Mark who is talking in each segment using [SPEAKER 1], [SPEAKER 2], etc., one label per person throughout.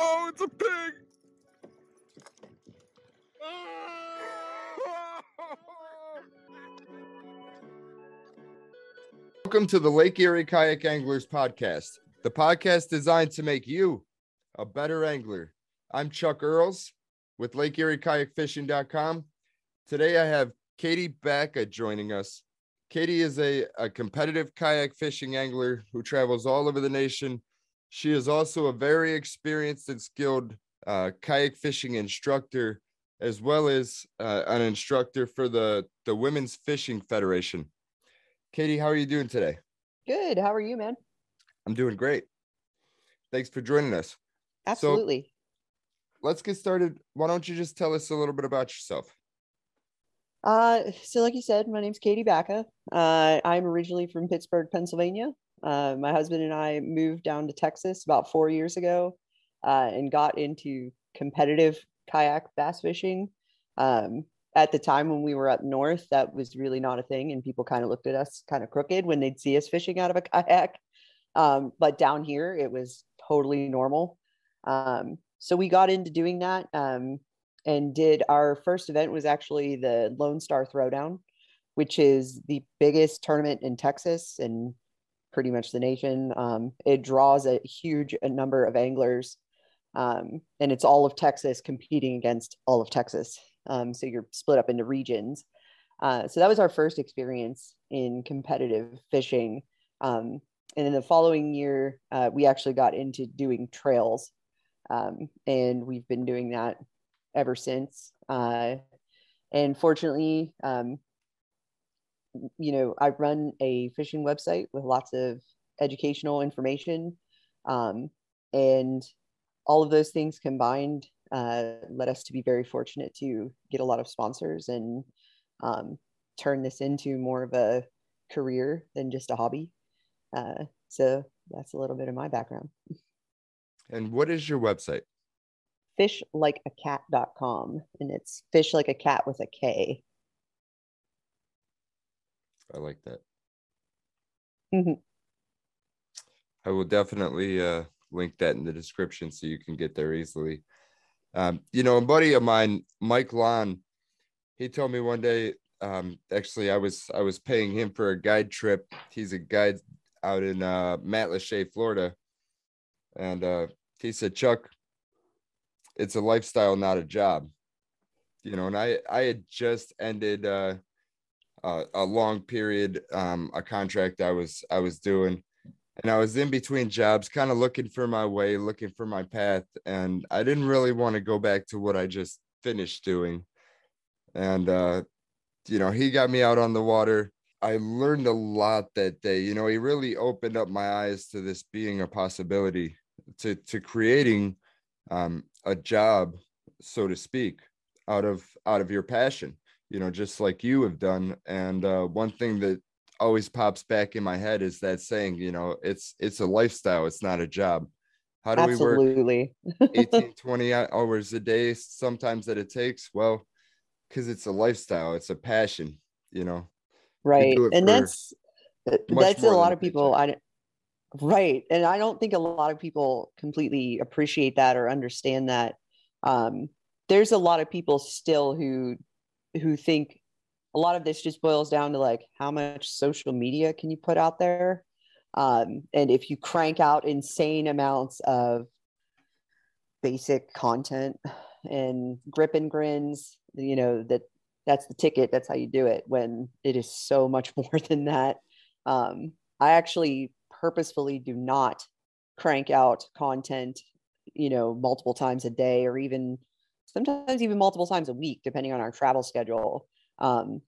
[SPEAKER 1] Oh, it's a pig. Welcome to the Lake Erie Kayak Anglers Podcast, the podcast designed to make you a better angler. I'm Chuck Earls with Lake Erie Kayak Fishing.com. Today I have Katie Backa joining us. Katie is a, a competitive kayak fishing angler who travels all over the nation. She is also a very experienced and skilled uh, kayak fishing instructor, as well as uh, an instructor for the, the Women's Fishing Federation. Katie, how are you doing today?
[SPEAKER 2] Good. How are you, man?
[SPEAKER 1] I'm doing great. Thanks for joining us.
[SPEAKER 2] Absolutely. So,
[SPEAKER 1] let's get started. Why don't you just tell us a little bit about yourself?
[SPEAKER 2] Uh, so like you said, my name's Katie Backa. Uh, I'm originally from Pittsburgh, Pennsylvania. Uh, my husband and I moved down to Texas about four years ago uh, and got into competitive kayak bass fishing. Um, at the time when we were up north, that was really not a thing, and people kind of looked at us kind of crooked when they'd see us fishing out of a kayak. Um, but down here, it was totally normal. Um, so we got into doing that um, and did our first event was actually the Lone Star Throwdown, which is the biggest tournament in Texas and pretty much the nation. Um, it draws a huge a number of anglers, um, and it's all of Texas competing against all of Texas. Um, so you're split up into regions. Uh, so that was our first experience in competitive fishing. Um, and in the following year, uh, we actually got into doing trails. Um, and we've been doing that ever since. Uh, and fortunately, um, you know, I run a fishing website with lots of educational information. Um, and all of those things combined uh, led us to be very fortunate to get a lot of sponsors and um, turn this into more of a career than just a hobby. Uh, so that's a little bit of my background.
[SPEAKER 1] And what is your website?
[SPEAKER 2] fishlikeakat.com and it's fish like a cat with a K.
[SPEAKER 1] I like that.
[SPEAKER 2] Mm-hmm.
[SPEAKER 1] I will definitely uh, link that in the description so you can get there easily. Um, you know, a buddy of mine, Mike Lon, he told me one day. Um, actually, I was I was paying him for a guide trip. He's a guide out in uh, Matlacha, Florida, and uh, he said, "Chuck, it's a lifestyle, not a job." You know, and I I had just ended uh, uh, a long period, um, a contract I was I was doing, and I was in between jobs, kind of looking for my way, looking for my path, and I didn't really want to go back to what I just finished doing. And uh, you know, he got me out on the water. I learned a lot that day. You know, he really opened up my eyes to this being a possibility, to to creating um, a job, so to speak, out of out of your passion. You know, just like you have done. And uh, one thing that always pops back in my head is that saying, you know, it's it's a lifestyle, it's not a job. How do
[SPEAKER 2] Absolutely.
[SPEAKER 1] we work 18, 20 hours a day, sometimes that it takes? Well, because it's a lifestyle, it's a passion, you know.
[SPEAKER 2] Right. And that's that's a lot of people I right. And I don't think a lot of people completely appreciate that or understand that. Um, there's a lot of people still who who think a lot of this just boils down to like how much social media can you put out there? Um, and if you crank out insane amounts of basic content and grip and grins you know that that's the ticket that's how you do it when it is so much more than that. Um, i actually purposefully do not crank out content you know multiple times a day or even sometimes even multiple times a week depending on our travel schedule um,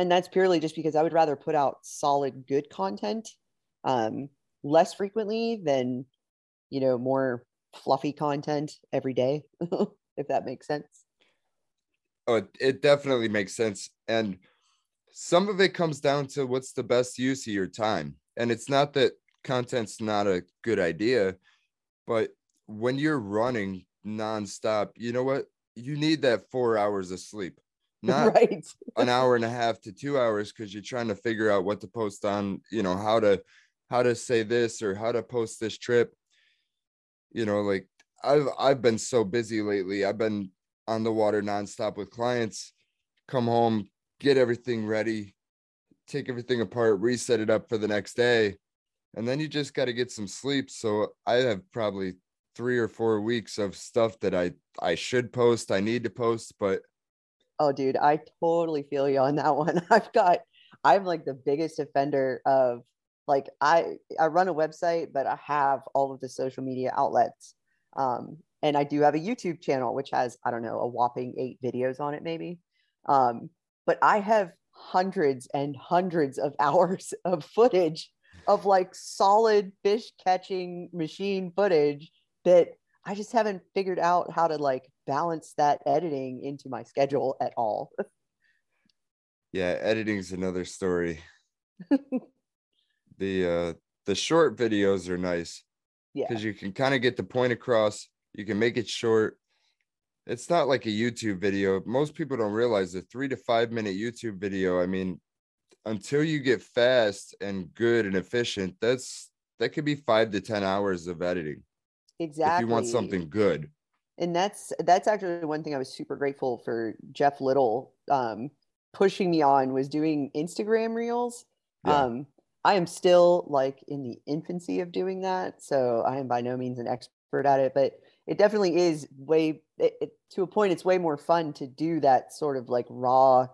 [SPEAKER 2] and that's purely just because I would rather put out solid, good content um, less frequently than, you know, more fluffy content every day, if that makes sense.
[SPEAKER 1] Oh, it, it definitely makes sense. And some of it comes down to what's the best use of your time. And it's not that content's not a good idea, but when you're running nonstop, you know what? You need that four hours of sleep not right. an hour and a half to two hours because you're trying to figure out what to post on you know how to how to say this or how to post this trip you know like I've I've been so busy lately. I've been on the water nonstop with clients. Come home, get everything ready, take everything apart, reset it up for the next day, and then you just got to get some sleep. So I have probably three or four weeks of stuff that I I should post, I need to post, but
[SPEAKER 2] oh, dude, I totally feel you on that one. I've got I'm like the biggest offender of like I I run a website, but I have all of the social media outlets. Um, and I do have a YouTube channel which has I don't know a whopping eight videos on it maybe. Um, but I have hundreds and hundreds of hours of footage of like solid fish catching machine footage that I just haven't figured out how to like balance that editing into my schedule at all.
[SPEAKER 1] yeah, editing's another story. the uh the short videos are nice.
[SPEAKER 2] Yeah.
[SPEAKER 1] Because you can kind of get the point across. You can make it short. It's not like a YouTube video. Most people don't realize the three to five minute YouTube video. I mean, until you get fast and good and efficient, that's that could be five to ten hours of editing.
[SPEAKER 2] Exactly.
[SPEAKER 1] If you want something good.
[SPEAKER 2] And that's that's actually one thing I was super grateful for Jeff Little um, pushing me on was doing Instagram reels. Yeah. Um, I am still like in the infancy of doing that, so I am by no means an expert at it, but it definitely is way it, it, to a point. It's way more fun to do that sort of like raw,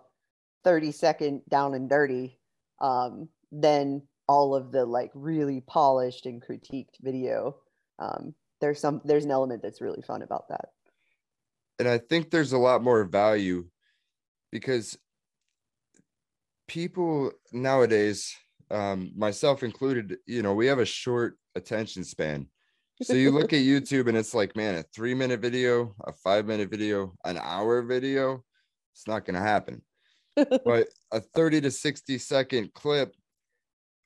[SPEAKER 2] thirty second down and dirty um, than all of the like really polished and critiqued video. Um, there's some there's an element that's really fun about that.
[SPEAKER 1] And I think there's a lot more value because people nowadays um, myself included, you know, we have a short attention span. So you look at YouTube and it's like, man, a three minute video, a five minute video, an hour video, it's not going to happen. but a 30 to 60 second clip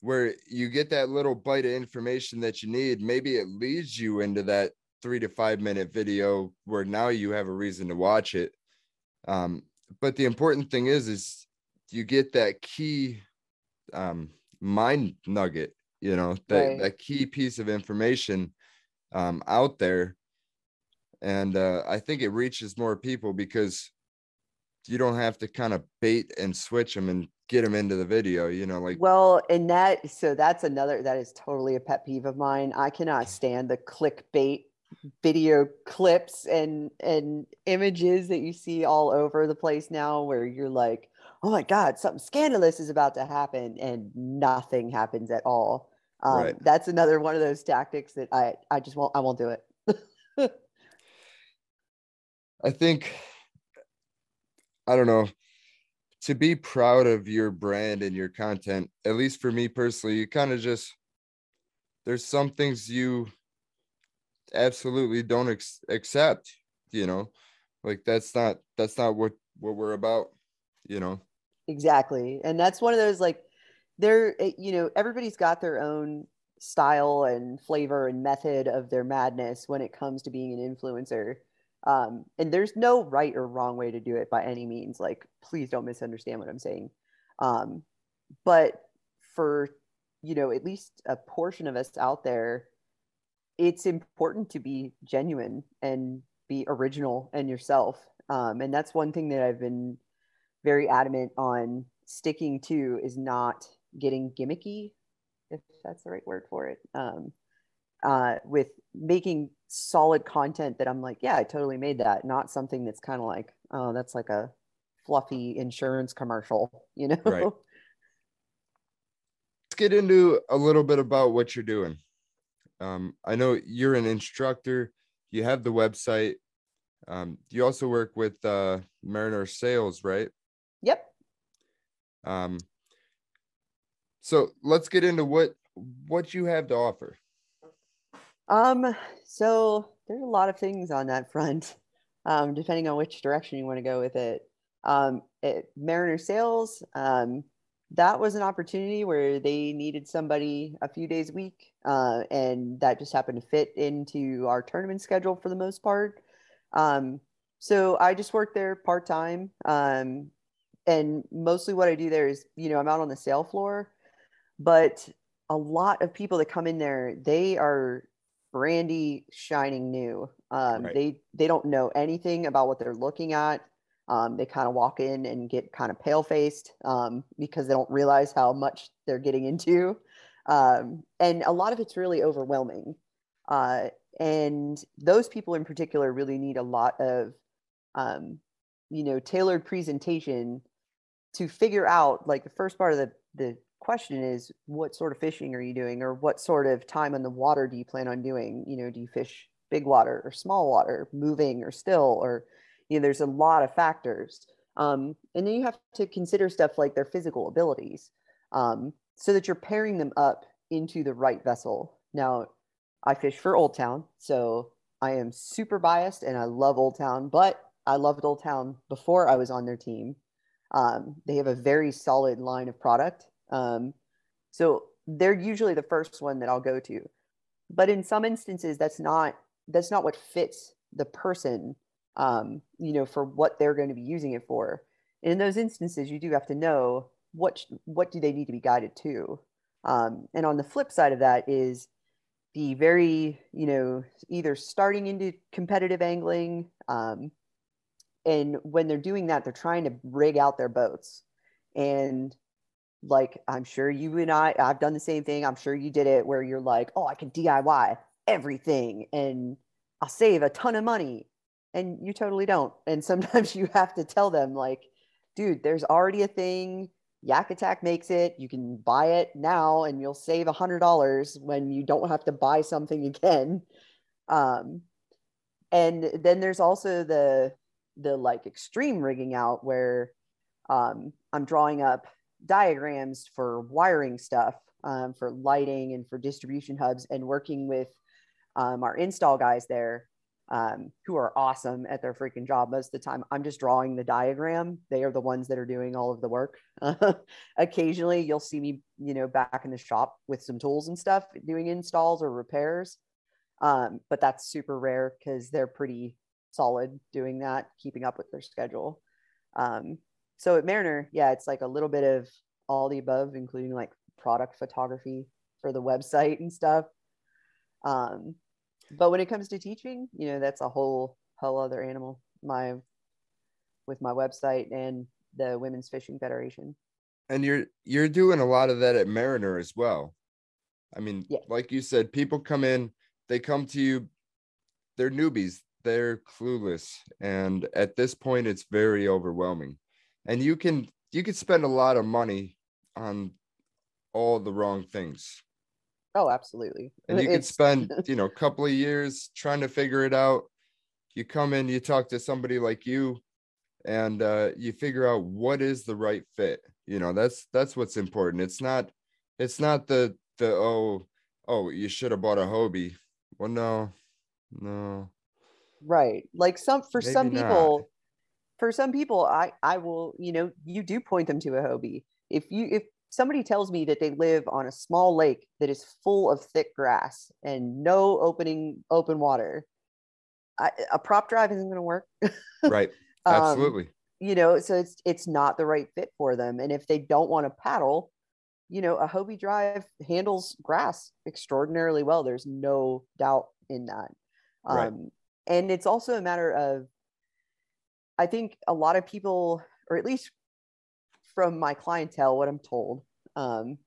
[SPEAKER 1] where you get that little bite of information that you need, maybe it leads you into that three to five minute video where now you have a reason to watch it. Um, but the important thing is, is you get that key um, mind nugget, you know, that, right. that key piece of information um, out there. And uh, I think it reaches more people because you don't have to kind of bait and switch them and get them into the video, you know, like.
[SPEAKER 2] Well, and that, so that's another, that is totally a pet peeve of mine. I cannot stand the clickbait video clips and and images that you see all over the place now where you're like oh my god something scandalous is about to happen and nothing happens at all um, right. that's another one of those tactics that i i just won't i won't do it
[SPEAKER 1] i think i don't know to be proud of your brand and your content at least for me personally you kind of just there's some things you absolutely don't ex- accept you know? Like that's not that's not what what we're about you know?
[SPEAKER 2] Exactly and that's one of those like there eh, you know everybody's got their own style and flavor and method of their madness when it comes to being an influencer um, and there's no right or wrong way to do it by any means like please don't misunderstand what i'm saying um, but for you know at least a portion of us out there it's important to be genuine and be original and yourself um, and that's one thing that i've been very adamant on sticking to is not getting gimmicky, if that's the right word for it. Um, uh, with making solid content that I'm like, yeah, I totally made that, not something that's kind of like, oh, that's like a fluffy insurance commercial, you know? Right. Let's
[SPEAKER 1] get into a little bit about what you're doing. Um, I know you're an instructor, you have the website. Um, you also work with uh, Mariner Sails, right?
[SPEAKER 2] Yep.
[SPEAKER 1] Um, so let's get into what what you have to offer.
[SPEAKER 2] Um, so there's a lot of things on that front, um, depending on which direction you want to go with it. Um, at Mariner Sails, um, that was an opportunity where they needed somebody a few days a week, uh, and that just happened to fit into our tournament schedule for the most part. Um, so I just worked there part time. Um, and mostly what I do there is, you know, I'm out on the sale floor, but a lot of people that come in there, they are brandy, shining new. Um,
[SPEAKER 1] Right.
[SPEAKER 2] They they don't know anything about what they're looking at. Um, they kind of walk in and get kind of pale faced um, because they don't realize how much they're getting into, um, and a lot of it's really overwhelming. Uh, and those people in particular really need a lot of, um, you know, tailored presentation to figure out. Like the first part of the the question is what sort of fishing are you doing? Or what sort of time on the water do you plan on doing? You know do you fish big water or small water moving or still or you know there's a lot of factors. Um, and then you have to consider stuff like their physical abilities um, so that you're pairing them up into the right vessel. Now i fish for old town so i am super biased and i love old town but i loved old town before i was on their team. Um, they have a very solid line of product um, so they're usually the first one that I'll go to. But in some instances, that's not that's not what fits the person, um, you know, for what they're going to be using it for. And in those instances, you do have to know what what do they need to be guided to. Um, and on the flip side of that is the very, you know, either starting into competitive angling, um, and when they're doing that, they're trying to rig out their boats, and like I'm sure you and I I've done the same thing. I'm sure you did it where you're like, "Oh, I can DIY everything and I'll save a ton of money." And you totally don't. And sometimes you have to tell them like, "Dude, there's already a thing. Yak Attack makes it. You can buy it now and you'll save a $100 when you don't have to buy something again." Um and then there's also the the like extreme rigging out where um, I'm drawing up diagrams for wiring stuff um, for lighting and for distribution hubs and working with um, our install guys there um, who are awesome at their freaking job. Most of the time i'm just drawing the diagram. They are the ones that are doing all of the work. Occasionally you'll see me you know back in the shop with some tools and stuff doing installs or repairs. Um, but that's super rare because they're pretty solid doing that keeping up with their schedule. Um, so at Mariner, yeah, it's like a little bit of all the above, including like product photography for the website and stuff. Um, but when it comes to teaching, you know, that's a whole whole other animal. My with my website and the Women's Fishing Federation.
[SPEAKER 1] And you're you're doing a lot of that at Mariner as well. I mean,
[SPEAKER 2] Yeah.
[SPEAKER 1] like you said, people come in, they come to you, they're newbies, they're clueless, and at this point, it's very overwhelming. And you can you can spend a lot of money on all the wrong things,
[SPEAKER 2] Oh, absolutely.
[SPEAKER 1] and you can spend you know a couple of years trying to figure it out. You come in, you talk to somebody like you, and uh, you figure out what is the right fit. You know, that's that's what's important. It's not it's not the the oh oh you should have bought a Hobie. Well, no, no,
[SPEAKER 2] right like some for some
[SPEAKER 1] people, not.
[SPEAKER 2] For some people i i will you know you do point them to a hobie. If you if somebody tells me that they live on a small lake that is full of thick grass and no opening open water I, a prop drive isn't going to work.
[SPEAKER 1] Right,
[SPEAKER 2] Um,
[SPEAKER 1] absolutely,
[SPEAKER 2] you know so it's it's not the right fit for them. And if they don't want to paddle you know a hobie drive handles grass extraordinarily well. There's no doubt in that.
[SPEAKER 1] Right.
[SPEAKER 2] um and it's also a matter of i think a lot of people or at least from my clientele what i'm told um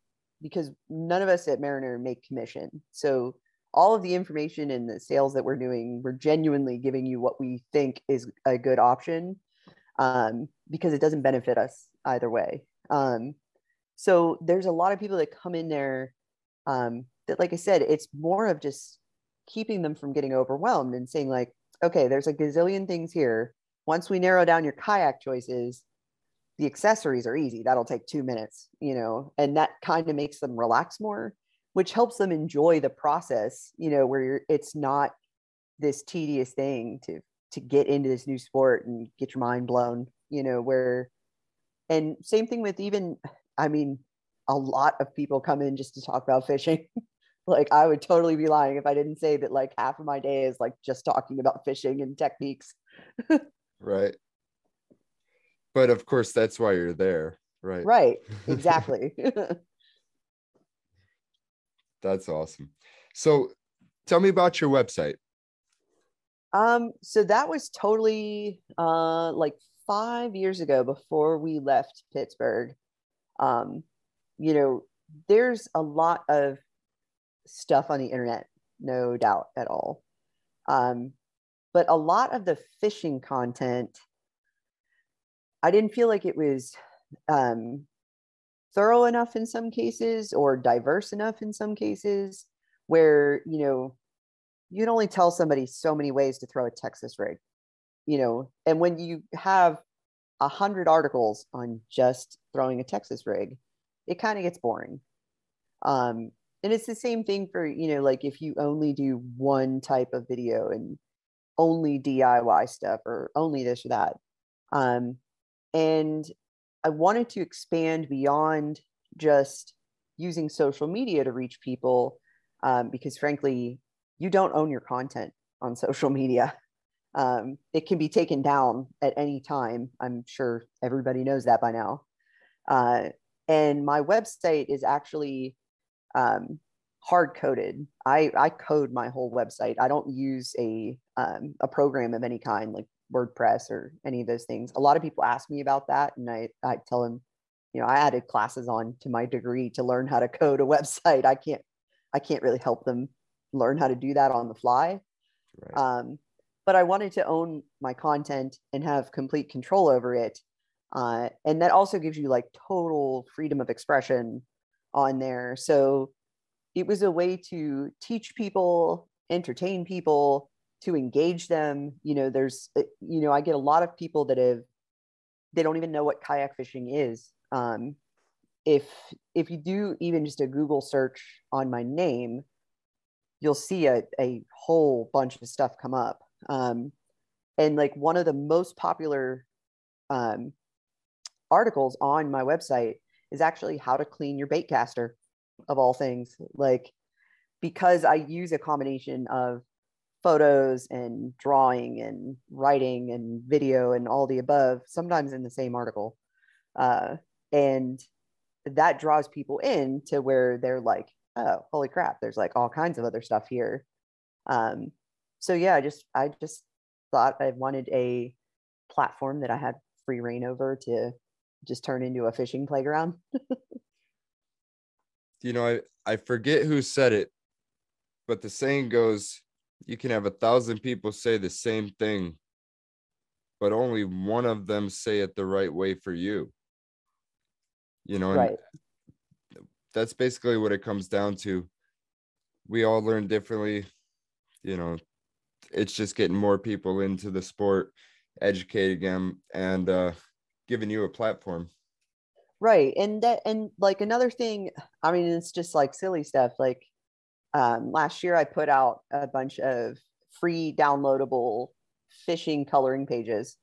[SPEAKER 2] because none of us at mariner make commission so all of the information and the sales that we're doing we're genuinely giving you what we think is a good option um, because it doesn't benefit us either way. Um, so there's a lot of people that come in there um, that, like I said, it's more of just keeping them from getting overwhelmed and saying like, okay, there's a gazillion things here. Once we narrow down your kayak choices, the accessories are easy. That'll take two minutes, you know, and that kind of makes them relax more, which helps them enjoy the process, you know, where it's not this tedious thing to to get into this new sport and get your mind blown, you know, where and same thing with even I mean, a lot of people come in just to talk about fishing. like I would totally be lying if I didn't say that like half of my day is like just talking about fishing and techniques.
[SPEAKER 1] right. But of course, that's why you're there, right?
[SPEAKER 2] Right. Exactly.
[SPEAKER 1] That's awesome. So tell me about your website.
[SPEAKER 2] Um, so that was totally uh like five years ago before we left Pittsburgh. Um, you know, there's a lot of stuff on the internet, no doubt at all. Um, but a lot of the fishing content, I didn't feel like it was um, thorough enough in some cases or diverse enough in some cases where, you know, you can only tell somebody so many ways to throw a Texas rig, you know, and when you have a hundred articles on just throwing a Texas rig, it kind of gets boring. Um, and it's the same thing for, you know, like if you only do one type of video and only DIY stuff or only this or that. Um, and I wanted to expand beyond just using social media to reach people um, because frankly you don't own your content on social media. Um, it can be taken down at any time. I'm sure everybody knows that by now. Uh, and my website is actually um, hard coded. I, I code my whole website. I don't use a um, a program of any kind like WordPress or any of those things. A lot of people ask me about that, and I I tell them, you know, I added classes on to my degree to learn how to code a website. I can't I can't really help them learn how to do that on the fly. Right. Um, but I wanted to own my content and have complete control over it. Uh, and that also gives you like total freedom of expression on there. So it was a way to teach people, entertain people, to engage them. You know, there's, uh, you know, I get a lot of people that have, they don't even know what kayak fishing is. Um, if if you do even just a Google search on my name, you'll see a, a whole bunch of stuff come up. Um, and like one of the most popular um, articles on my website is actually how to clean your bait caster of all things. Like, because I use a combination of photos and drawing and writing and video and all the above, sometimes in the same article. Uh, and that draws people in to where they're like, oh, holy crap, there's like all kinds of other stuff here. Um, so yeah, I just I just thought I wanted a platform that I had free reign over to just turn into a fishing playground.
[SPEAKER 1] you know, I, I forget who said it, but the saying goes, you can have a thousand people say the same thing, but only one of them say it the right way for you. You know, right that's basically what it comes down to. We all learn differently. You know, it's just getting more people into the sport, educating them, and uh, giving you a platform.
[SPEAKER 2] Right, and that, and like another thing. I mean, it's just like silly stuff. Like um, last year, I put out a bunch of free downloadable fishing coloring pages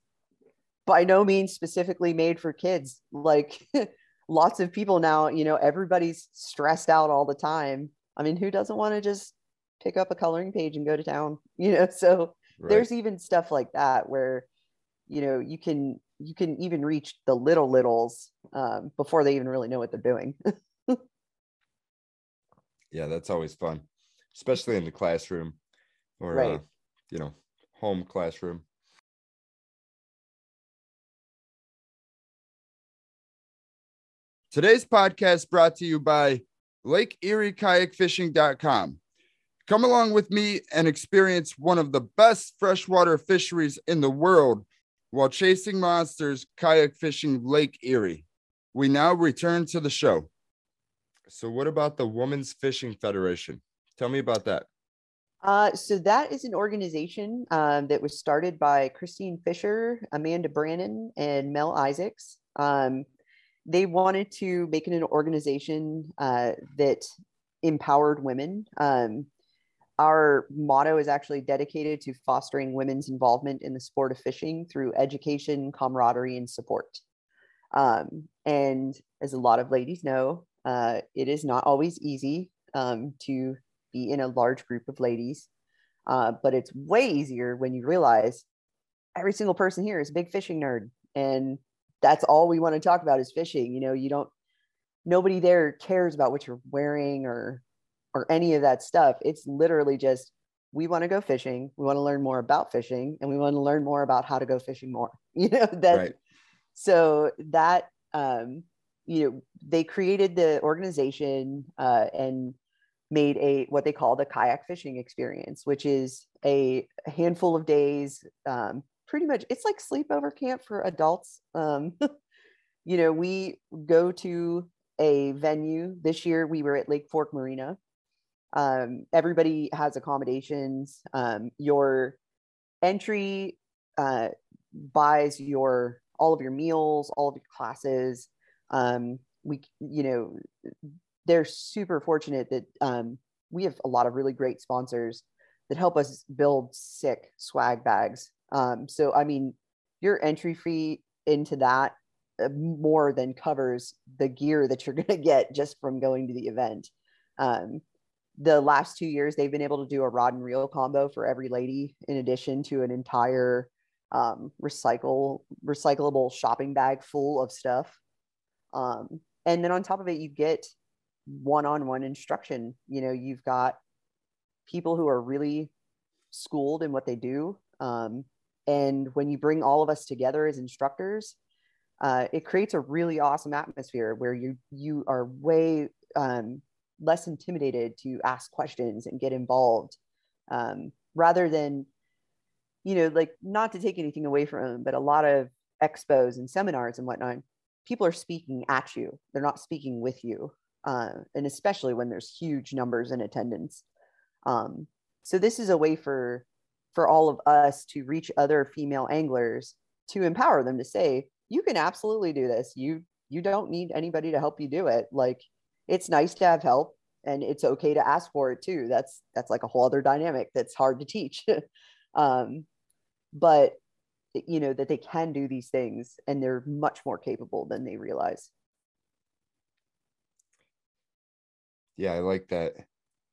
[SPEAKER 2] by no means specifically made for kids like lots of people now, you know, everybody's stressed out all the time. I mean, who doesn't want to just pick up a coloring page and go to town, you know? So right. there's even stuff like that where, you know, you can you can even reach the little littles um, before they even really know what they're doing.
[SPEAKER 1] yeah, that's always fun, especially in the classroom or right. uh, you know, home classroom. Today's podcast brought to you by Lake Erie Kayak Fishing.com. Come along with me and experience one of the best freshwater fisheries in the world while chasing monsters kayak fishing Lake Erie. We now return to the show. So, what about the Women's Fishing Federation? Tell me about that.
[SPEAKER 2] Uh, so that is an organization um, that was started by Christine Fisher, Amanda Brannon, and Mel Isaacs. Um, they wanted to make it an organization uh, that empowered women. Um, our motto is actually dedicated to fostering women's involvement in the sport of fishing through education, camaraderie, and support. Um, and as a lot of ladies know, uh, it is not always easy um, to be in a large group of ladies, uh, but it's way easier when you realize every single person here is a big fishing nerd and that's all we want to talk about is fishing. You know, you don't nobody there cares about what you're wearing or or any of that stuff. It's literally just we want to go fishing we want to learn more about fishing and we want to learn more about how to go fishing more you know that right. so that um you know they created the organization uh, and made a what they call the kayak fishing experience which is a, a handful of days um, pretty much it's like sleepover camp for adults um, you know we go to a venue this year we were at lake fork marina um, everybody has accommodations. Um, your entry uh, buys your all of your meals all of your classes. Um, we you know they're super fortunate that um, we have a lot of really great sponsors that help us build sick swag bags. Um, so i mean your entry fee into that uh, more than covers the gear that you're going to get just from going to the event. Um, the last two years they've been able to do a rod and reel combo for every lady in addition to an entire um, recycle recyclable shopping bag full of stuff. Um, and then on top of it you get one-on-one instruction. You know you've got people who are really schooled in what they do. Um, and when you bring all of us together as instructors uh, it creates a really awesome atmosphere where you you are way um, less intimidated to ask questions and get involved um, rather than you know like not to take anything away from them but a lot of expos and seminars and whatnot people are speaking at you. They're not speaking with you uh, and especially when there's huge numbers in attendance. Um, so this is a way for for all of us to reach other female anglers to empower them to say you can absolutely do this. You you don't need anybody to help you do it. Like it's nice to have help and it's okay to ask for it too. That's that's like a whole other dynamic that's hard to teach. Um, but you know that they can do these things and they're much more capable than they realize.
[SPEAKER 1] Yeah i like that.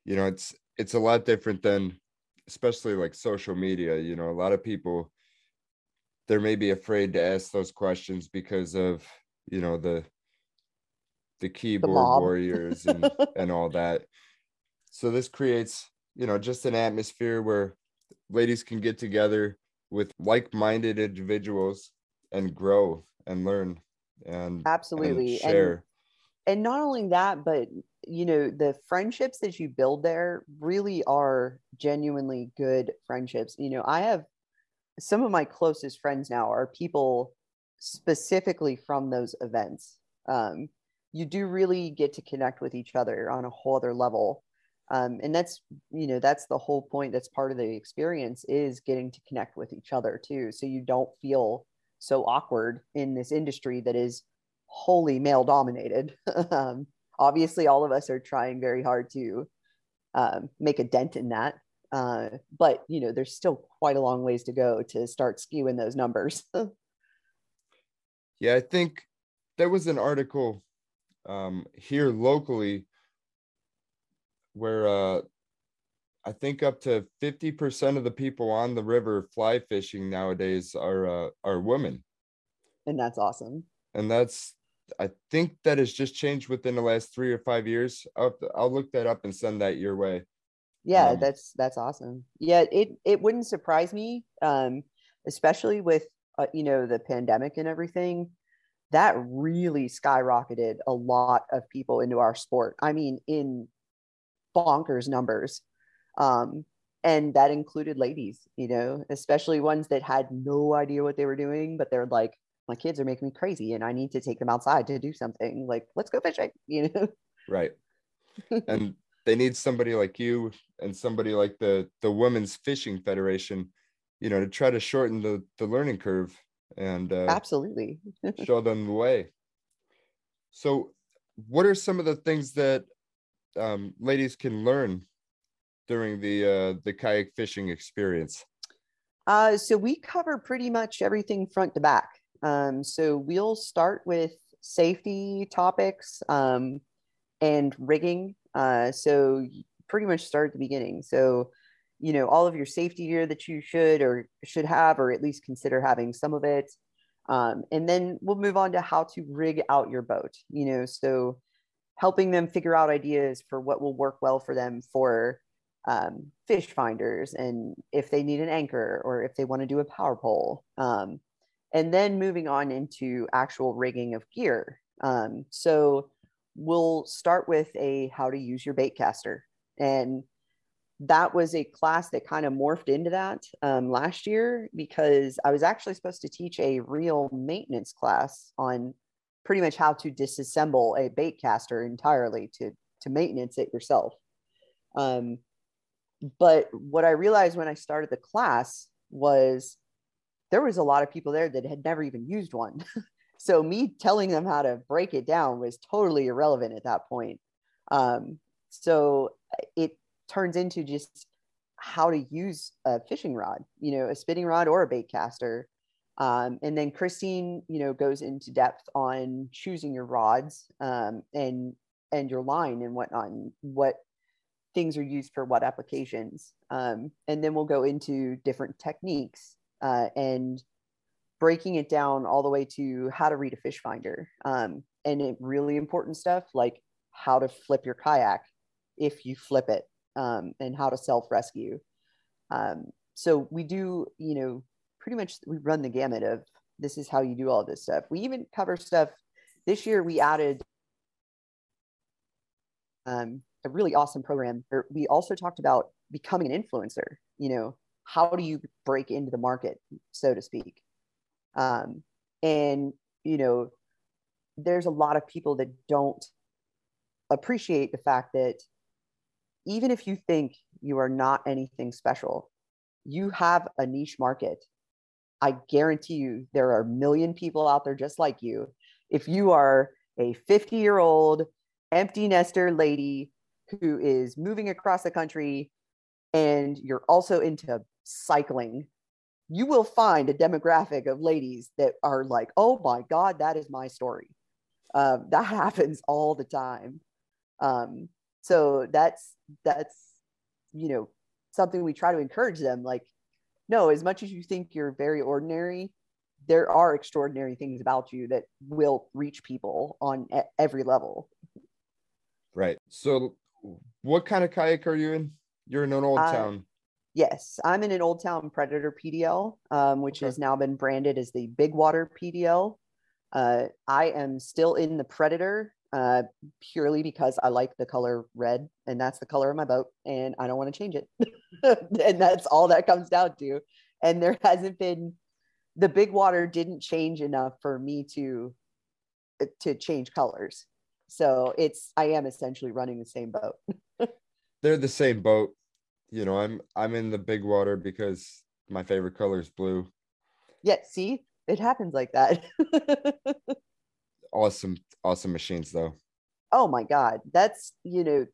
[SPEAKER 1] You know it's it's a lot different than especially like social media you know a lot of people they're maybe afraid to ask those questions because of you know the the keyboard the warriors and and all that. So this creates you know just an atmosphere where ladies can get together with like-minded individuals and grow and learn and
[SPEAKER 2] absolutely.
[SPEAKER 1] And share.
[SPEAKER 2] and, and not only that but you know the friendships that you build there really are genuinely good friendships. You know i have some of my closest friends now are people specifically from those events. Um, you do really get to connect with each other on a whole other level. Um, and that's you know that's the whole point that's part of the experience is getting to connect with each other too. So you don't feel so awkward in this industry that is wholly male dominated. Um, obviously all of us are trying very hard to um, make a dent in that. Uh, but you know there's still quite a long ways to go to start skewing those numbers.
[SPEAKER 1] Yeah i think there was an article um, here locally where uh, I think up to 50% of the people on the river fly fishing nowadays are uh, are women.
[SPEAKER 2] And that's awesome.
[SPEAKER 1] And that's I think that has just changed within the last 3 or 5 years. I'll, I'll look that up and send that your way.
[SPEAKER 2] Yeah, um, that's that's awesome. Yeah, it it wouldn't surprise me um especially with uh, you know the pandemic and everything that really skyrocketed a lot of people into our sport. I mean, in bonkers numbers. Um, and that included ladies, you know, especially ones that had no idea what they were doing, but they're like, my kids are making me crazy and I need to take them outside to do something. Like, let's go fishing, you know?
[SPEAKER 1] Right. and they need somebody like you and somebody like the the Women's Fishing Federation, you know, to try to shorten the the learning curve and uh,
[SPEAKER 2] absolutely
[SPEAKER 1] show them the way. So, what are some of the things that um, ladies can learn during the uh, the kayak fishing experience?
[SPEAKER 2] Uh, so we cover pretty much everything front to back. Um, so we'll start with safety topics um, and rigging. Uh, so pretty much start at the beginning. So you know all of your safety gear that you should or should have, or at least consider having some of it. Um, and then we'll move on to how to rig out your boat. You know, so helping them figure out ideas for what will work well for them for um, fish finders and if they need an anchor or if they want to do a power pole. Um, and then moving on into actual rigging of gear. Um, so we'll start with a how to use your bait caster. And that was a class that kind of morphed into that um, last year because I was actually supposed to teach a real maintenance class on pretty much how to disassemble a bait caster entirely to to maintenance it yourself. Um, but what I realized when I started the class was there was a lot of people there that had never even used one. so me telling them how to break it down was totally irrelevant at that point. Um, so it turns into just how to use a fishing rod, you know, a spinning rod or a bait caster. Um, and then Christine, you know, goes into depth on choosing your rods um, and and your line and whatnot, and what things are used for what applications. Um, and then we'll go into different techniques uh, and breaking it down all the way to how to read a fish finder. Um, and it, really important stuff like how to flip your kayak if you flip it um, and how to self rescue. Um, so we do, you know, pretty much we run the gamut of this is how you do all this stuff. We even cover stuff this year. We added um, a really awesome program. We also talked about becoming an influencer. You know, how do you break into the market, so to speak? Um, and you know, there's a lot of people that don't appreciate the fact that even if you think you are not anything special, you have a niche market. I guarantee you there are a million people out there just like you. If you are a 50 year old empty nester lady who is moving across the country and you're also into cycling, you will find a demographic of ladies that are like, oh my God, that is my story. Um, that happens all the time. Um, so that's, that's, you know, something we try to encourage them. Like, no, as much as you think you're very ordinary, there are extraordinary things about you that will reach people on every level.
[SPEAKER 1] Right. So what kind of kayak are you in? You're in an old uh, town.
[SPEAKER 2] Yes, I'm in an old town Predator PDL, um, which okay. has now been branded as the Big Water PDL. Uh, I am still in the Predator uh, purely because I like the color red, and that's the color of my boat, and I don't want to change it. and that's all that comes down to. And there hasn't been the Big Water didn't change enough for me to to change colors. So it's I am essentially running the same boat.
[SPEAKER 1] They're the same boat. You know, I'm I'm in the big water because my favorite color is blue.
[SPEAKER 2] Yeah, see, it happens like that.
[SPEAKER 1] awesome, awesome machines though.
[SPEAKER 2] Oh my god, that's you know,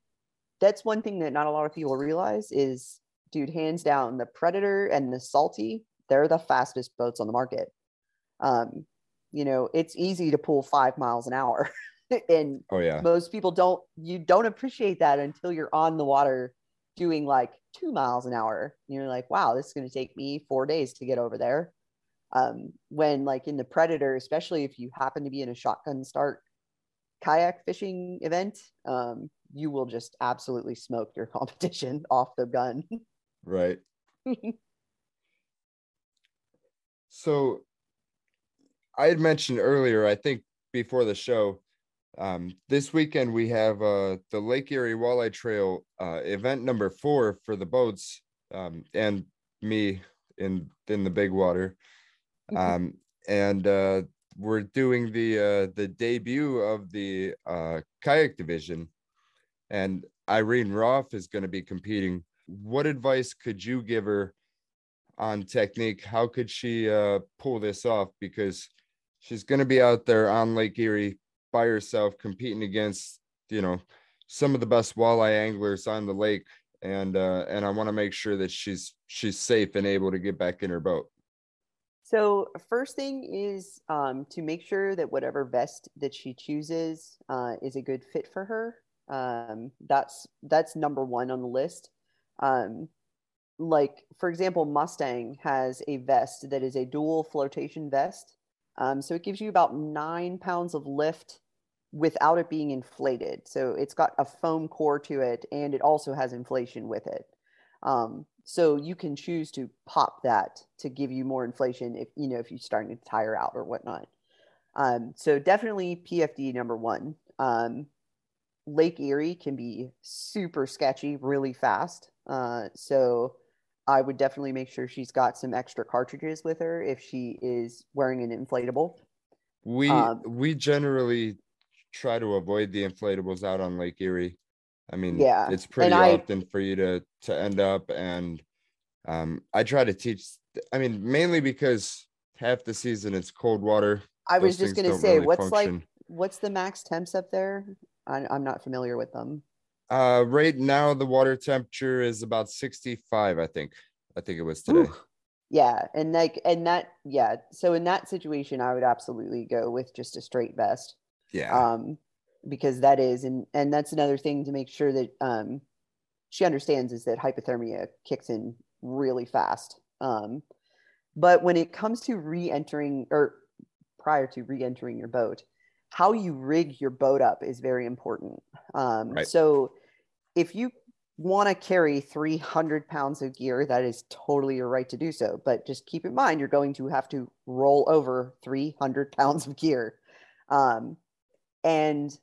[SPEAKER 2] that's one thing that not a lot of people realize is, dude, hands down, the Predator and the Salty, they're the fastest boats on the market. Um, you know, it's easy to pull five miles an hour. and
[SPEAKER 1] oh yeah
[SPEAKER 2] most people don't you don't appreciate that until you're on the water doing like two miles an hour and you're like wow this is going to take me four days to get over there um, when like in the predator especially if you happen to be in a shotgun start kayak fishing event um, you will just absolutely smoke your competition off the gun.
[SPEAKER 1] Right. So i had mentioned earlier i think before the show um, this weekend we have uh, the Lake Erie Walleye Trail uh, event number four for the boats um, and me in in the big water, mm-hmm. um, and uh, we're doing the uh, the debut of the uh, kayak division, and Irene Roth is going to be competing. What advice could you give her on technique? How could she uh, pull this off? Because she's going to be out there on Lake Erie by herself competing against you know some of the best walleye anglers on the lake and uh and i want to make sure that she's she's safe and able to get back in her boat
[SPEAKER 2] so first thing is um, to make sure that whatever vest that she chooses uh, is a good fit for her um, that's that's number one on the list um, like for example mustang has a vest that is a dual flotation vest um, so it gives you about nine pounds of lift without it being inflated. So it's got a foam core to it and it also has inflation with it. Um, so you can choose to pop that to give you more inflation if you know if you're starting to tire out or whatnot. Um, so definitely PFD number one. Um, Lake Erie can be super sketchy really fast. Uh, so I would definitely make sure she's got some extra cartridges with her if she is wearing an inflatable.
[SPEAKER 1] We um, we generally try to avoid the inflatables out on Lake Erie. I mean, yeah, it's pretty often for you to to end up, and um, I try to teach. I mean, mainly because half the season it's cold water.
[SPEAKER 2] I was just gonna say, really what's function. like, what's the max temps up there? I, I'm not familiar with them.
[SPEAKER 1] Uh, right now the water temperature is about 65. I think. I think it was today. Ooh.
[SPEAKER 2] Yeah, and like, and that, yeah. So in that situation, I would absolutely go with just a straight vest.
[SPEAKER 1] Yeah.
[SPEAKER 2] Um, because that is and and that's another thing to make sure that um, she understands is that hypothermia kicks in really fast. Um, but when it comes to re-entering or prior to re-entering your boat, how you rig your boat up is very important. Um, right. So if you want to carry 300 pounds of gear, that is totally your right to do so. But just keep in mind, you're going to have to roll over 300 pounds of gear. Um, and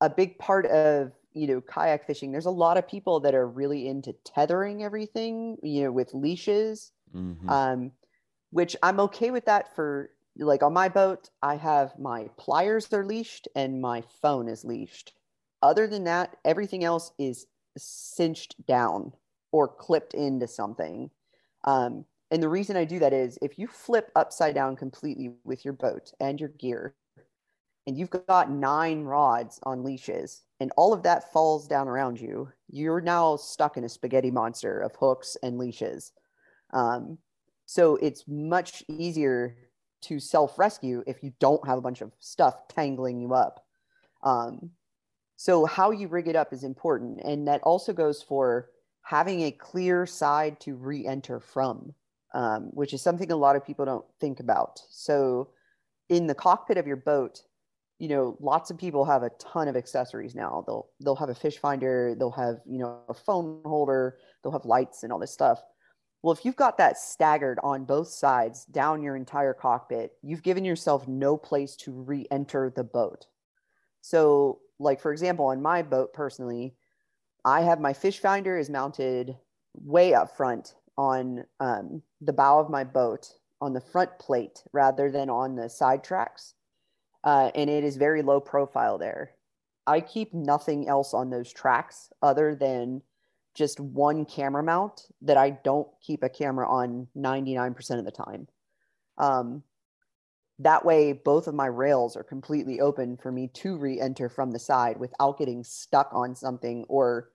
[SPEAKER 2] a big part of you know kayak fishing there's a lot of people that are really into tethering everything you know with leashes. Mm-hmm. um, which i'm okay with that for like on my boat i have my pliers are leashed and my phone is leashed. Other than that everything else is cinched down or clipped into something. Um, and the reason i do that is if you flip upside down completely with your boat and your gear and you've got nine rods on leashes and all of that falls down around you, you're now stuck in a spaghetti monster of hooks and leashes. Um, so it's much easier to self rescue if you don't have a bunch of stuff tangling you up. Um, so, how you rig it up is important. And that also goes for having a clear side to re enter from, um, which is something a lot of people don't think about. So, in the cockpit of your boat, you know lots of people have a ton of accessories now. They'll they'll have a fish finder they'll have you know a phone holder they'll have lights and all this stuff. Well if you've got that staggered on both sides down your entire cockpit you've given yourself no place to re-enter the boat. So like for example on my boat personally i have my fish finder is mounted way up front on um, the bow of my boat on the front plate rather than on the side tracks uh, and it is very low profile there. I keep nothing else on those tracks other than just one camera mount that I don't keep a camera on 99% of the time. Um, that way, both of my rails are completely open for me to re enter from the side without getting stuck on something or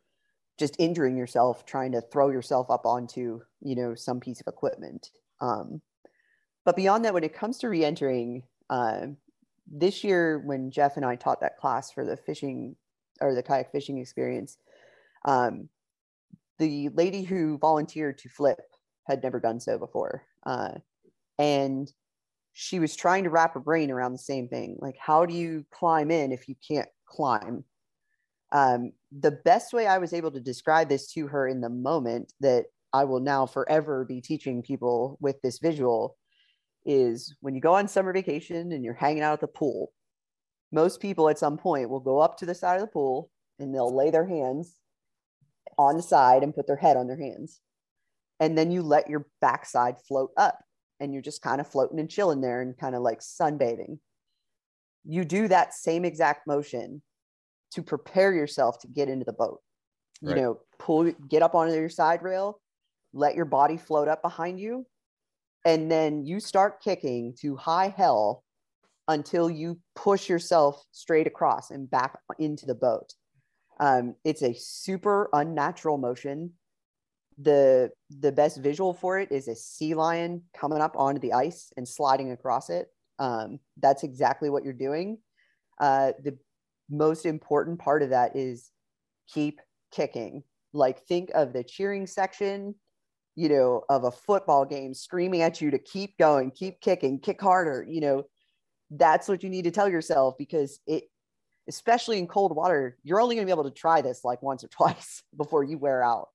[SPEAKER 2] just injuring yourself trying to throw yourself up onto you know some piece of equipment um, but beyond that when it comes to re-entering uh, this year when Jeff and I taught that class for the fishing or the kayak fishing experience, um, the lady who volunteered to flip had never done so before. Uh, and she was trying to wrap her brain around the same thing. Like, how do you climb in if you can't climb? Um, the best way I was able to describe this to her in the moment that I will now forever be teaching people with this visual is when you go on summer vacation and you're hanging out at the pool, most people at some point will go up to the side of the pool and they'll lay their hands on the side and put their head on their hands. And then you let your backside float up and you're just kind of floating and chilling there and kind of like sunbathing. You do that same exact motion to prepare yourself to get into the boat. Right. You know, pull, get up onto your side rail, let your body float up behind you, and then you start kicking to high hell until you push yourself straight across and back into the boat. Um, it's a super unnatural motion. The the best visual for it is a sea lion coming up onto the ice and sliding across it. Um, that's exactly what you're doing. Uh, the most important part of that is keep kicking. Like think of the cheering section you know, of a football game screaming at you to keep going, keep kicking, kick harder, you know, that's what you need to tell yourself because it, especially in cold water, you're only going to be able to try this like once or twice before you wear out.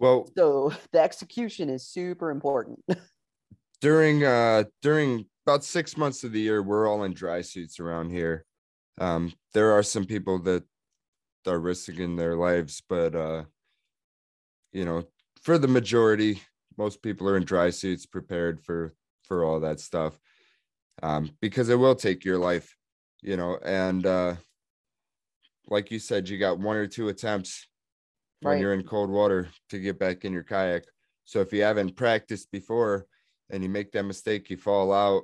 [SPEAKER 1] Well,
[SPEAKER 2] so the execution is super important.
[SPEAKER 1] during uh during about six months of the year, we're all in dry suits around here. Um, there are some people that are risking their lives, but uh, you know, for the majority, most people are in dry suits, prepared for for all that stuff, um, because it will take your life, you know. And uh, like you said, you got one or two attempts when you're in cold water to get back in your kayak. So if you haven't practiced before and you make that mistake, you fall out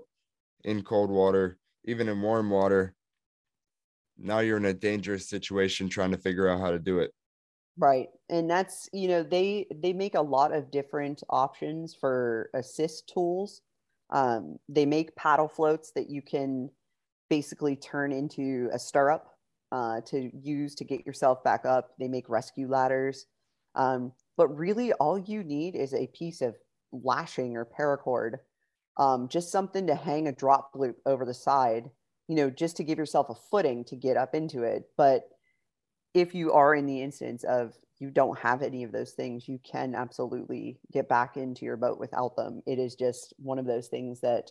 [SPEAKER 1] in cold water, even in warm water. Now you're in a dangerous situation trying to figure out how to do it.
[SPEAKER 2] Right. And that's, you know, they they make a lot of different options for assist tools. Um, they make paddle floats that you can basically turn into a stirrup uh, to use to get yourself back up. They make rescue ladders. Um, but really all you need is a piece of lashing or paracord, um, just something to hang a drop loop over the side, you know, just to give yourself a footing to get up into it. But if you are in the instance of you don't have any of those things, you can absolutely get back into your boat without them. It is just one of those things that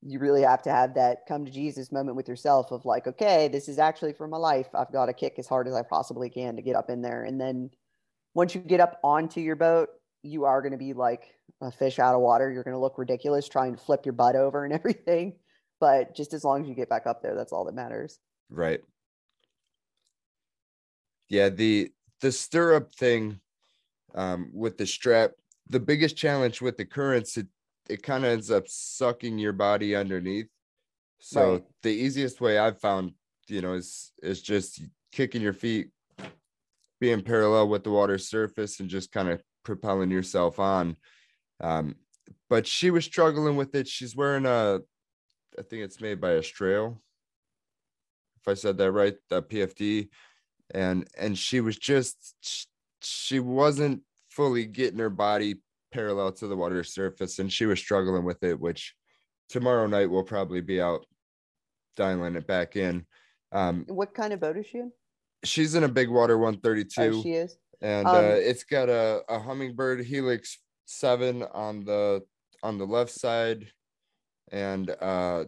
[SPEAKER 2] you really have to have that come to Jesus moment with yourself of like, okay, this is actually for my life. I've got to kick as hard as I possibly can to get up in there. And then once you get up onto your boat, you are going to be like a fish out of water. You're going to look ridiculous trying to flip your butt over and everything. But just as long as you get back up there, that's all that matters.
[SPEAKER 1] Right. Yeah, the the stirrup thing um with the strap, the biggest challenge with the currents, it it kind of ends up sucking your body underneath. So
[SPEAKER 2] Right.
[SPEAKER 1] the easiest way I've found, you know, is is just kicking your feet, being parallel with the water surface and just kind of propelling yourself on. Um, but she was struggling with it. She's wearing a, I think it's made by Astral. If I said that right, the PFD, and and she was just she wasn't fully getting her body parallel to the water surface, and she was struggling with it. Which tomorrow night we'll probably be out dialing it back in. Um,
[SPEAKER 2] What kind of boat is she in?
[SPEAKER 1] she's in a big water 132
[SPEAKER 2] Oh, she is.
[SPEAKER 1] and
[SPEAKER 2] Um,
[SPEAKER 1] uh, it's got a, a Humminbird helix 7 on the on the left side and uh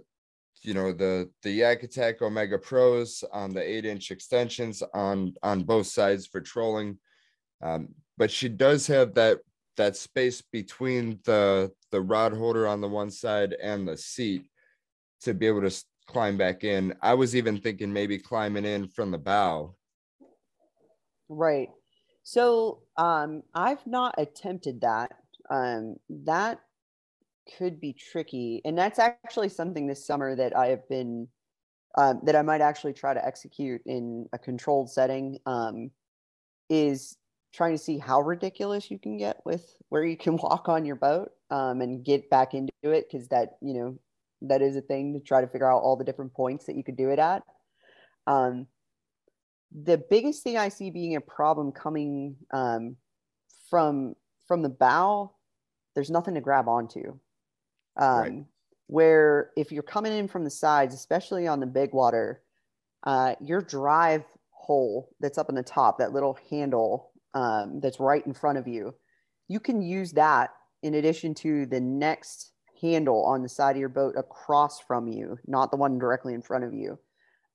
[SPEAKER 1] you know the the yak attack omega pros on the eight inch extensions on on both sides for trolling um but she does have that that space between the the rod holder on the one side and the seat to be able to climb back in i was even thinking maybe climbing in from the bow
[SPEAKER 2] Right. So um, I've not attempted that. Um, that could be tricky, and that's actually something this summer that I have been um, that I might actually try to execute in a controlled setting. Um, is trying to see how ridiculous you can get with where you can walk on your boat um, and get back into it because that you know that is a thing to try to figure out all the different points that you could do it at. Um, the biggest thing I see being a problem coming um, from from the bow, there's nothing to grab onto. Um,
[SPEAKER 1] Right.
[SPEAKER 2] Where if you're coming in from the sides, especially on the big water, uh, your drive hole that's up in the top, that little handle um, that's right in front of you, you can use that in addition to the next handle on the side of your boat across from you, not the one directly in front of you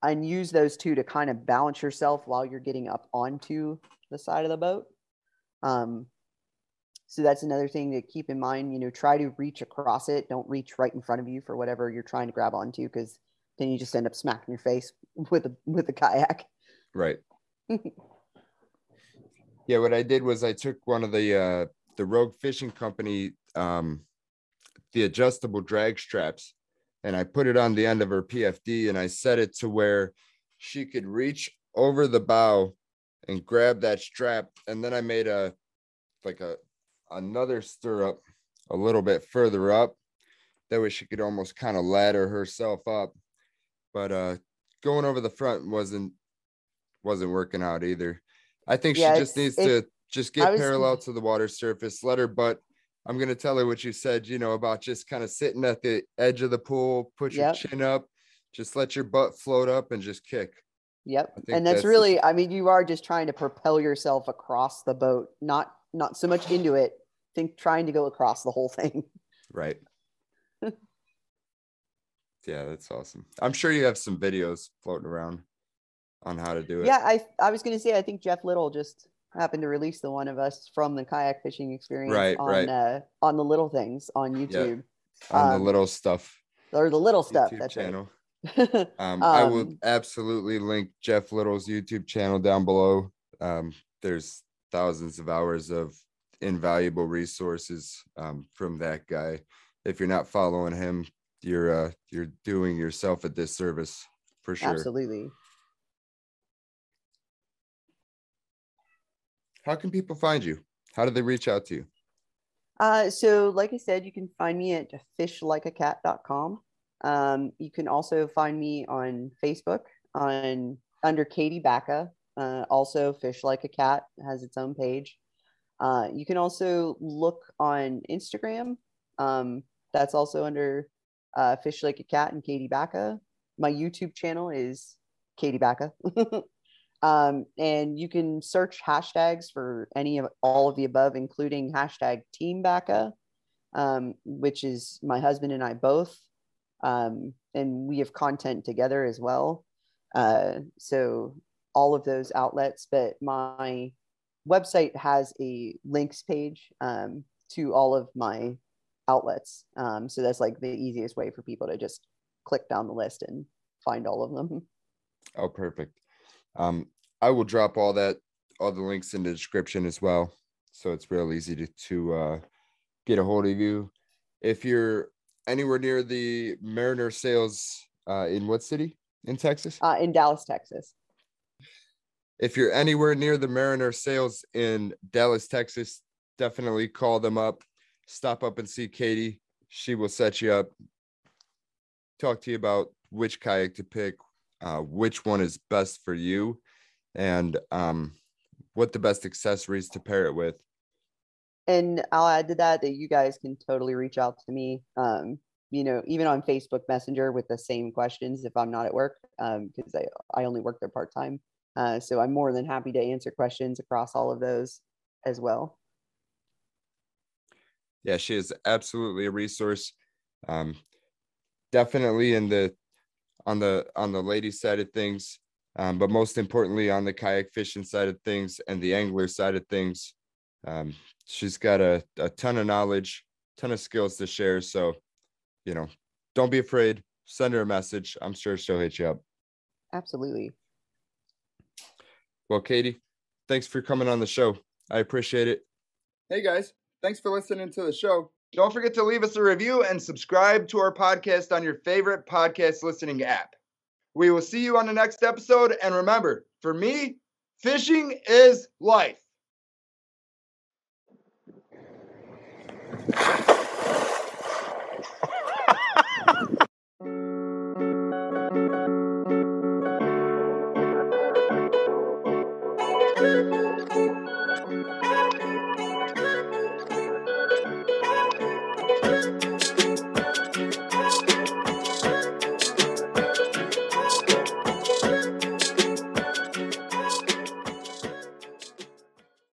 [SPEAKER 2] and use those two to kind of balance yourself while you're getting up onto the side of the boat. Um, so that's another thing to keep in mind. You know, try to reach across it. Don't reach right in front of you for whatever you're trying to grab onto, because then you just end up smacking your face with a with a kayak.
[SPEAKER 1] Right. yeah, what I did was I took one of the uh the Rogue Fishing Company um the adjustable drag straps and I put it on the end of her PFD and I set it to where she could reach over the bow and grab that strap and then I made a like a another stirrup a little bit further up that way she could almost kind of ladder herself up but uh going over the front wasn't wasn't working out either i think
[SPEAKER 2] Yeah,
[SPEAKER 1] she just needs to just get
[SPEAKER 2] was-
[SPEAKER 1] parallel to the water surface let her butt i'm going to tell her what you said you know about just kind of sitting at the edge of the pool put your
[SPEAKER 2] Yep.
[SPEAKER 1] chin up just let your butt float up and just kick
[SPEAKER 2] Yep. And that's
[SPEAKER 1] that's the-
[SPEAKER 2] really, I mean, you are just trying to propel yourself across the boat, not not so much into it. Think trying to go across the whole thing.
[SPEAKER 1] Right. yeah, that's awesome. I'm sure you have some videos floating around on how to do it.
[SPEAKER 2] Yeah, I I was gonna say I think Jeff Little just happened to release the one of us from the kayak fishing experience
[SPEAKER 1] Right,
[SPEAKER 2] on
[SPEAKER 1] right.
[SPEAKER 2] uh, on the little things on YouTube
[SPEAKER 1] on the
[SPEAKER 2] um,
[SPEAKER 1] little stuff
[SPEAKER 2] or the little stuff.
[SPEAKER 1] YouTube
[SPEAKER 2] that's
[SPEAKER 1] channel.
[SPEAKER 2] right.
[SPEAKER 1] Um, I will
[SPEAKER 2] Um,
[SPEAKER 1] absolutely link Jeff Little's YouTube channel down below. Um, there's thousands of hours of invaluable resources um, from that guy. If you're not following him, you're uh, you're doing yourself a disservice for sure.
[SPEAKER 2] Absolutely.
[SPEAKER 1] How can people find you? How do they reach out to you?
[SPEAKER 2] Uh, so, like I said, you can find me at fishlikeakat.com. Um, you can also find me on Facebook on under Katie Backa. Uh, also, Fish Like a Kat has its own page. Uh, you can also look on Instagram. Um, that's also under uh, Fish Like a Kat and Katie Backa. My YouTube channel is Katie Backa. um, and you can search hashtags for any of all of the above, including hashtag Team Backa, um, which is my husband and I both. Um, and we have content together as well. Uh, so all of those outlets, but my website has a links page um, to all of my outlets. Um, so that's like the easiest way for people to just click down the list and find all of them.
[SPEAKER 1] Oh, perfect. Um, I will drop all that, all the links in the description as well. So it's real easy to, to uh, get a hold of you. If you're anywhere near the Mariner Sails uh, in what city in Texas?
[SPEAKER 2] Uh, in Dallas, Texas.
[SPEAKER 1] If you're anywhere near the Mariner Sails in Dallas, Texas, definitely call them up. Stop up and see Katie. She will set you up. Talk to you about which kayak to pick, uh, which one is best for you, and um, what the best accessories to pair it with.
[SPEAKER 2] and I'll add to that that you guys can totally reach out to me. Um, you know, even on Facebook Messenger with the same questions if I'm not at work, because I I only work there part time. Uh, so I'm more than happy to answer questions across all of those as well.
[SPEAKER 1] Yeah, she is absolutely a resource. Um, definitely in the on the on the lady side of things, um, but most importantly on the kayak fishing side of things and the angler side of things. Um, she's got a, a ton of knowledge, ton of skills to share. So, you know, don't be afraid. Send her a message. I'm sure she'll hit you up.
[SPEAKER 2] Absolutely.
[SPEAKER 1] Well, Katie, thanks for coming on the show. I appreciate it. Hey guys, thanks for listening to the show. Don't forget to leave us a review and subscribe to our podcast on your favorite podcast listening app. We will see you on the next episode. And remember, for me, fishing is life.